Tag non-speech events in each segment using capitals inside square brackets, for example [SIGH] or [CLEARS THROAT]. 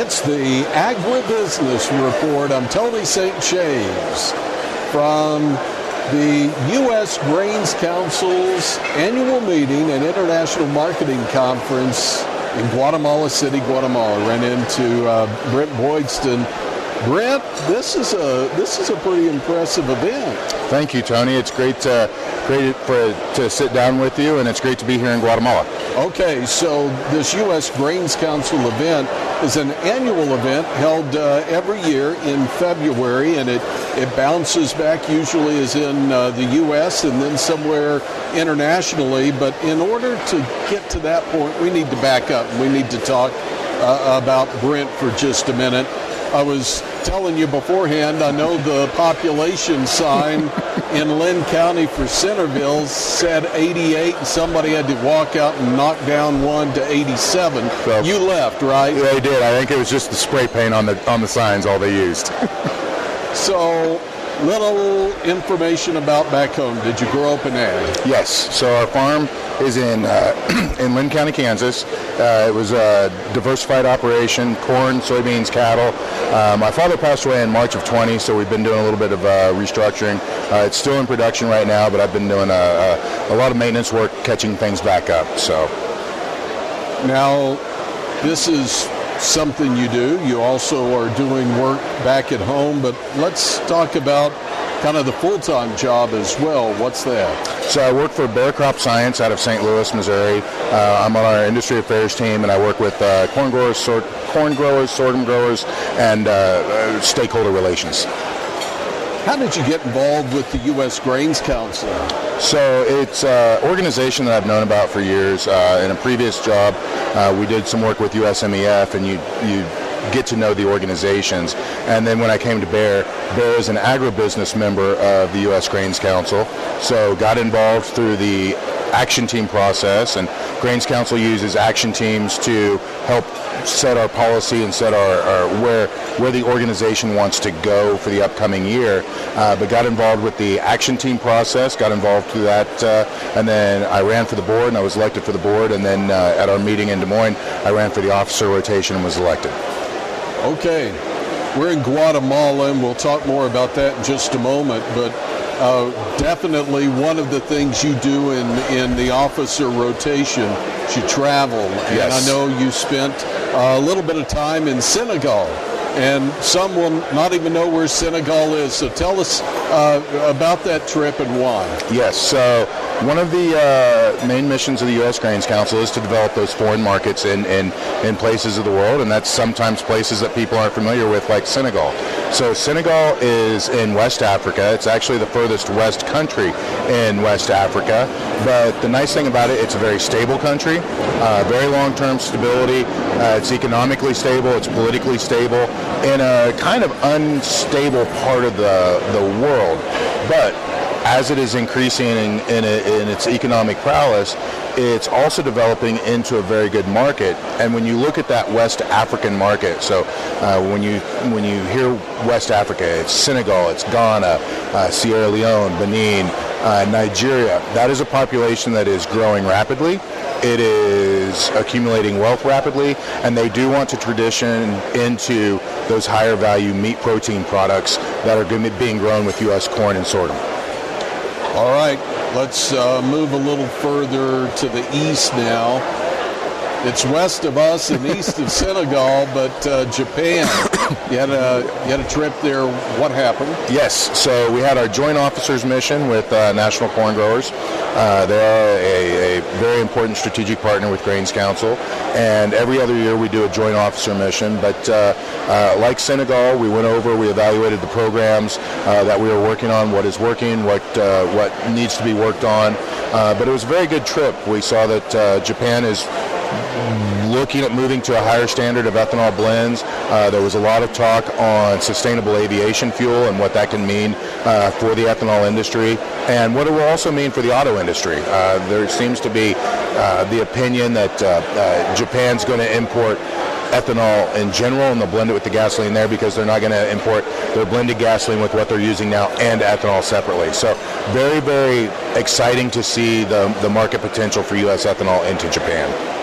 It's the Agribusiness Report. I'm Tony St. James from the U.S. Grains Council's annual meeting and international marketing conference in Guatemala City, Guatemala. Ran into uh, Brent Boydston. Brent, this is a this is a pretty impressive event. Thank you, Tony. It's great to, great for, to sit down with you, and it's great to be here in Guatemala. Okay, so this U.S. Grains Council event is an annual event held uh, every year in February, and it, it bounces back usually is in uh, the U.S. and then somewhere internationally. But in order to get to that point, we need to back up. We need to talk uh, about Brent for just a minute. I was telling you beforehand, I know the population sign [LAUGHS] in Linn County for Centerville said 88, and somebody had to walk out and knock down one to 87. So- you left, right? They did. I think it was just the spray paint on the on the signs all they used. So, little information about back home. Did you grow up in ag? yes. So our farm is in uh, [CLEARS THROAT] in Linn County, Kansas. Uh, it was a diversified operation: corn, soybeans, cattle. Uh, my father passed away in March of 20, so we've been doing a little bit of uh, restructuring. Uh, it's still in production right now, but I've been doing a, a, a lot of maintenance work, catching things back up. So. Now, this is something you do. You also are doing work back at home, but let's talk about kind of the full-time job as well. What's that? So I work for Bayer Crop Science out of St. Louis, Missouri. Uh, I'm on our industry affairs team, and I work with uh, corn growers, corn growers, sorghum growers, and uh, uh, stakeholder relations. How did you get involved with the U.S. Grains Council? So it's an organization that I've known about for years. Uh, in a previous job, uh, we did some work with USMEF, and you you get to know the organizations. And then when I came to Bayer, Bayer is an agribusiness member of the U.S. Grains Council, so got involved through the action team process. And Grains Council uses action teams to help set our policy and set our, our where where the organization wants to go for the upcoming year. Uh, but got involved with the action team process, got involved through that, uh, and then I ran for the board and I was elected for the board. And then uh, at our meeting in Des Moines, I ran for the officer rotation and was elected. Okay, we're in Guatemala, and we'll talk more about that in just a moment. But uh, definitely one of the things you do in in the officer rotation, is you travel. And I know you spent a little bit of time in Senegal. And some will not even know where Senegal is. So tell us uh, about that trip and why. Yes. So one of the uh, main missions of the U.S. Grains Council is to develop those foreign markets in, in, in places of the world, and that's sometimes places that people aren't familiar with, like Senegal. So Senegal is in West Africa. It's actually the furthest west country in West Africa. But the nice thing about it, it's a very stable country, uh, very long-term stability. Uh, it's economically stable. It's politically stable in a kind of unstable part of the the world. But as it is increasing in, in, in its economic prowess, it's also developing into a very good market. And when you look at that West African market, so uh, when you when you hear West Africa, it's Senegal, it's Ghana, uh, Sierra Leone, Benin, uh, Nigeria. That is a population that is growing rapidly. It is accumulating wealth rapidly, and they do want to transition into those higher value meat protein products that are being grown with U.S. corn and sorghum. All right, let's uh, move a little further to the east now. It's west of us and east of [LAUGHS] Senegal, but uh, Japan. You had a you had a trip there. What happened? Yes, so we had our joint officers mission with uh, National Corn Growers. Uh, they are a, a very important strategic partner with Grains Council, and every other year we do a joint officer mission. But uh, uh, like Senegal, we went over, we evaluated the programs uh, that we were working on, what is working, what uh, what needs to be worked on. Uh, but it was a very good trip. We saw that uh, Japan is looking at moving to a higher standard of ethanol blends. Uh, there was a lot of talk on sustainable aviation fuel and what that can mean uh, for the ethanol industry and what it will also mean for the auto industry. Uh, there seems to be uh, the opinion that uh, uh, Japan's going to import ethanol in general and they'll blend it with the gasoline there because they're not going to import their blended gasoline with what they're using now and ethanol separately. So very, very exciting to see the, the market potential for U.S. ethanol into Japan.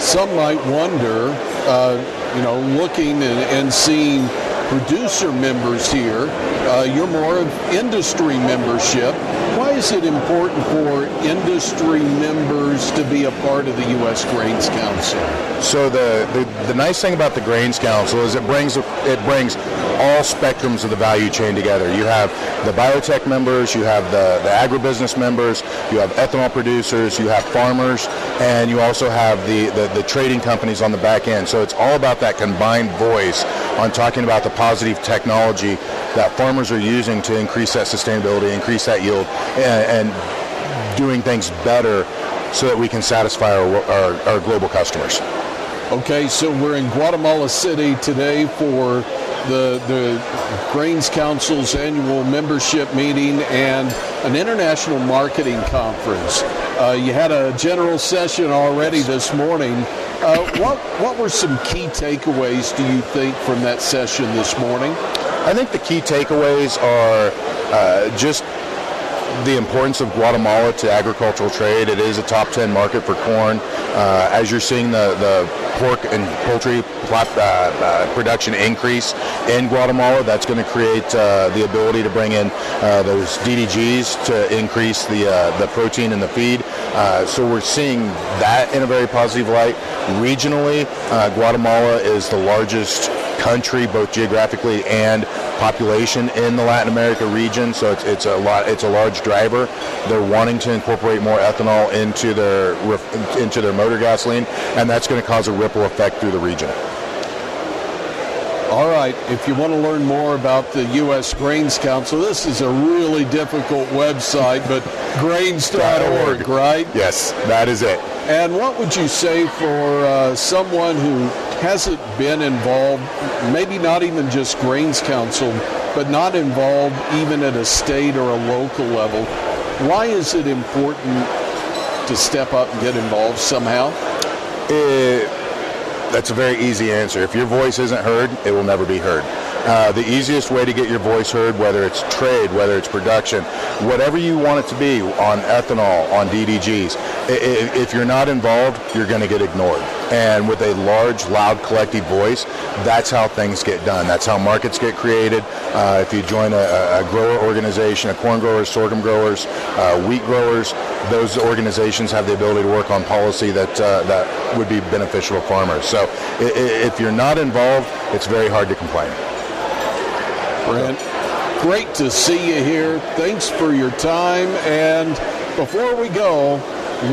Some might wonder. Uh, you know, looking and, and seeing producer members here. Uh, you're more of industry membership. Why is it important for industry members to be a part of the U.S. Grains Council? So the, the, the nice thing about the Grains Council is it brings it brings all spectrums of the value chain together. You have the biotech members, you have the, the agribusiness members, you have ethanol producers, you have farmers, and you also have the, the, the trading companies on the back end. So it's all about that combined voice on talking about the positive technology that farmers are using to increase that sustainability, increase that yield, and, and doing things better so that we can satisfy our, our, our global customers. Okay, so we're in Guatemala City today for the, the Grains Council's annual membership meeting and an international marketing conference. Uh, you had a general session already this morning. Uh, what, what were some key takeaways, do you think, from that session this morning? I think the key takeaways are uh, just the importance of Guatemala to agricultural trade. It is a top 10 market for corn. Uh, as you're seeing the, the pork and poultry plot, uh, uh, production increase in Guatemala, that's going to create uh, the ability to bring in uh, those DDGs to increase the, uh, the protein in the feed. so we're seeing that in a very positive light. Regionally, Guatemala is the largest country, both geographically and population in the Latin America region. So it's, it's a lot. It's a large driver. They're wanting to incorporate more ethanol into their into their motor gasoline, and that's going to cause a ripple effect through the region. All right, if you want to learn more about the U.S. Grains Council, this is a really difficult website, but grains.org, right? Yes, that is it. And what would you say for uh, someone who hasn't been involved, maybe not even just Grains Council, but not involved even at a state or a local level? Why is it important to step up and get involved somehow? It, that's a very easy answer. If your voice isn't heard, it will never be heard. Uh, the easiest way to get your voice heard, whether it's trade, whether it's production, whatever you want it to be on ethanol, on DDGs, if you're not involved, you're going to get ignored. And with a large, loud, collective voice, that's how things get done. That's how markets get created. Uh, if you join a, a, grower organization, a corn growers, sorghum growers, uh, wheat growers, those organizations have the ability to work on policy that uh, that would be beneficial to farmers. So if you're not involved, it's very hard to complain. Brent. Great to see you here. Thanks for your time. And before we go,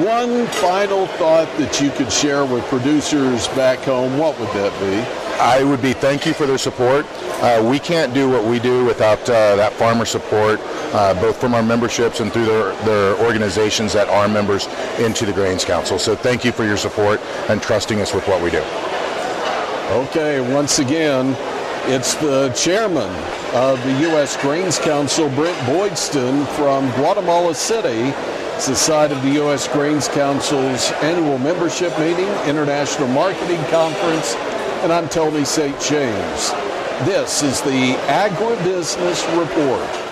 one final thought that you could share with producers back home, what would that be? I would be thank you for their support. Uh, we can't do what we do without uh, that farmer support, uh, both from our memberships and through their, their organizations that are members into the Grains Council. So thank you for your support and trusting us with what we do. Okay, once again, it's the chairman of the U.S. Grains Council, Brent Boydston from Guatemala City. It's the site of the U.S. Grains Council's annual membership meeting, International Marketing Conference, and I'm Tony St. James. This is the Agribusiness Report.